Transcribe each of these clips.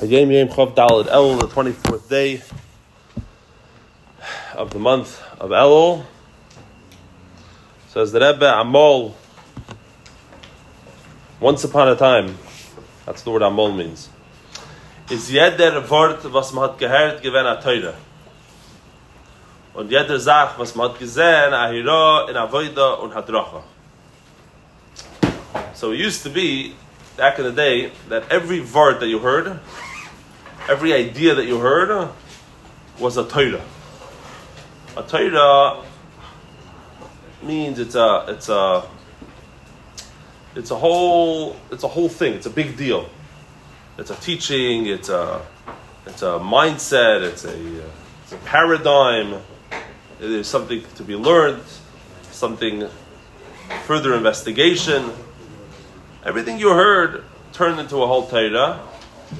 Hayom Yom Chof Daled Elul, the 24th day of the month of Elul. Says the Rebbe Amol, once upon a time, that's the word Amol means, is jeder Wort, was man hat gehört, gewinn a Teure. Und jeder Sach, was man hat gesehen, a Hira, in Avoida und Hadracha. So it used to be, back in the day, that every word that you heard, every idea that you heard, uh, was a Torah. A Torah means it's a it's a it's a whole it's a whole thing. It's a big deal. It's a teaching. It's a it's a mindset. It's a it's a paradigm. It is something to be learned. Something further investigation. Everything you heard turned into a whole Torah,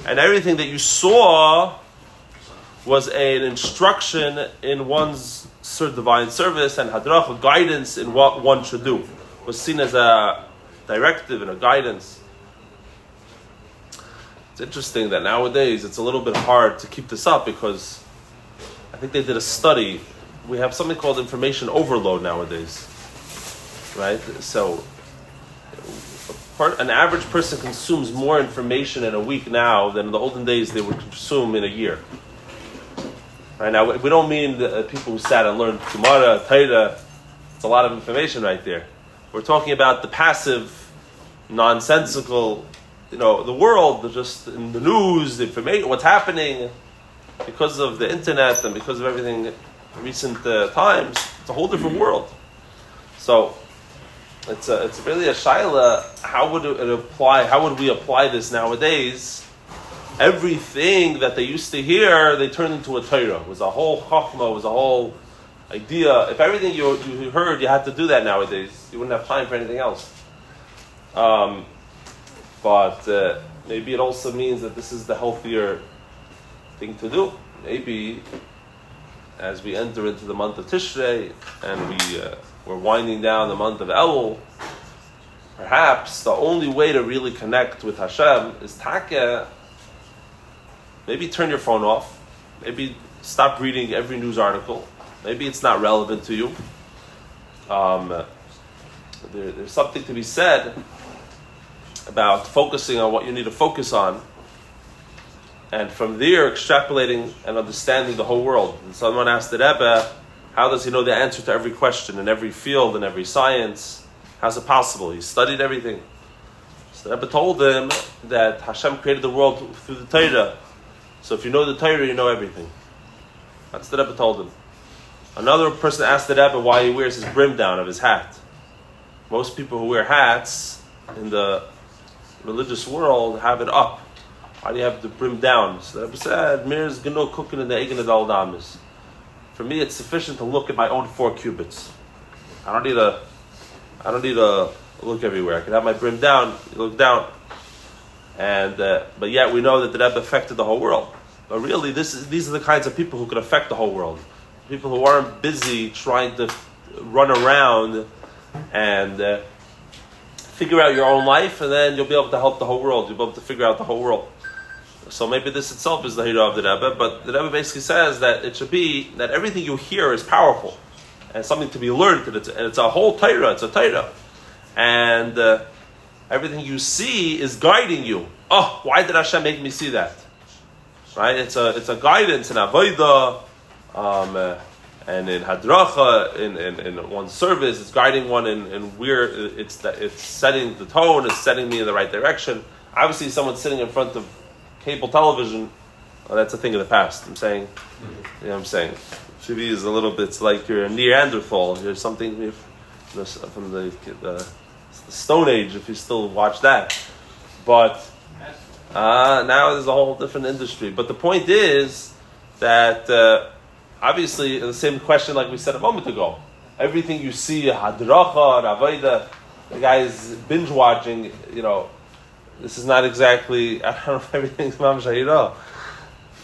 and everything that you saw was an instruction in one's divine service and hadrach, guidance in what one should do. Was seen as a directive and a guidance. It's interesting that nowadays it's a little bit hard to keep this up because I think they did a study. We have something called information overload nowadays, right? So an average person consumes more information in a week now than in the olden days they would consume in a year. Right now, we don't mean the people who sat and learned Gemara, Torah. It's a lot of information right there. We're talking about the passive, nonsensical, you know, the world, just in the news, the information, what's happening, because of the internet and because of everything, recent uh, times. It's a whole different world. So it's a, it's really a shaila. How would it apply? How would we apply this nowadays? Everything that they used to hear, they turned into a Torah. It was a whole chachma. Was a whole idea. If everything you, you heard, you had to do that nowadays, you wouldn't have time for anything else. Um, but uh, maybe it also means that this is the healthier thing to do. Maybe as we enter into the month of Tishrei and we. Uh, we're winding down the month of Elul, perhaps the only way to really connect with Hashem is taka. Maybe turn your phone off. Maybe stop reading every news article. Maybe it's not relevant to you. Um, there, there's something to be said about focusing on what you need to focus on, and from there extrapolating and understanding the whole world. And someone asked the Rebbe, how does he know the answer to every question in every field in every science? How's it possible? He studied everything. So the Rebbe told him that Hashem created the world through the Torah. So if you know the Torah, you know everything. That's the Rebbe told him. Another person asked the Rebbe why he wears his brim down of his hat. Most people who wear hats in the religious world have it up. Why do you have the brim down? So the Rebbe said, Mir is cooking in the eigene daled amos. For me, it's sufficient to look at my own four cubits. I don't need a, I don't need to look everywhere. I can have my brim down, look down, and uh, but yet we know that the Rebbe affected the whole world. But really, this is, these are the kinds of people who could affect the whole world. People who aren't busy trying to run around and uh, figure out your own life, and then you'll be able to help the whole world. You'll be able to figure out the whole world. So maybe this itself is the hira of the Rebbe, but the Rebbe basically says that it should be that everything you hear is powerful and something to be learned, and it's, and it's a whole Torah, it's a Torah. And uh, everything you see is guiding you. Oh, why did Hashem make me see that? Right? It's a, it's a guidance in Avodah, um, uh, and in Hadracha, in, in, in service, it's guiding one and in where it's, it's setting the tone, it's setting me in the right direction. Obviously, someone sitting in front of cable television, well, that's a thing of the past. I'm saying, you know what I'm saying? TV is a little bit like you're a Neanderthal. You're something from the, the, the, Stone Age, if you still watch that. But uh, now there's a whole different industry. But the point is that uh, obviously, the same question like we said a moment ago. Everything you see, Hadracha, Ravaida, the guy is binge watching, you know, this is not exactly, I don't know if everything's Mam Shahira.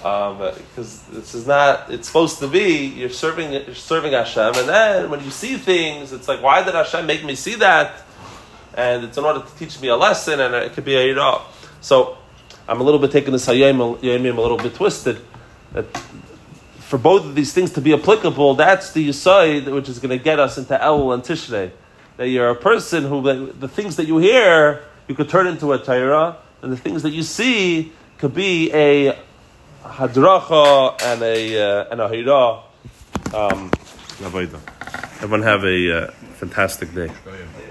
Um, because this is not, it's supposed to be, you're serving, you're serving Hashem, and then when you see things, it's like, why did Hashem make me see that? And it's in order to teach me a lesson, and it could be a Yirah. So, I'm a little bit taking this Hayom Yom a little bit twisted. That for both of these things to be applicable, that's the Yisai which is going to get us into Elul and Tishrei. That you're a person who, the things that you hear, you could turn into a Torah, and the things that you see could be a hadracha and a uh, and a hira. Um, Everyone have a uh, fantastic day.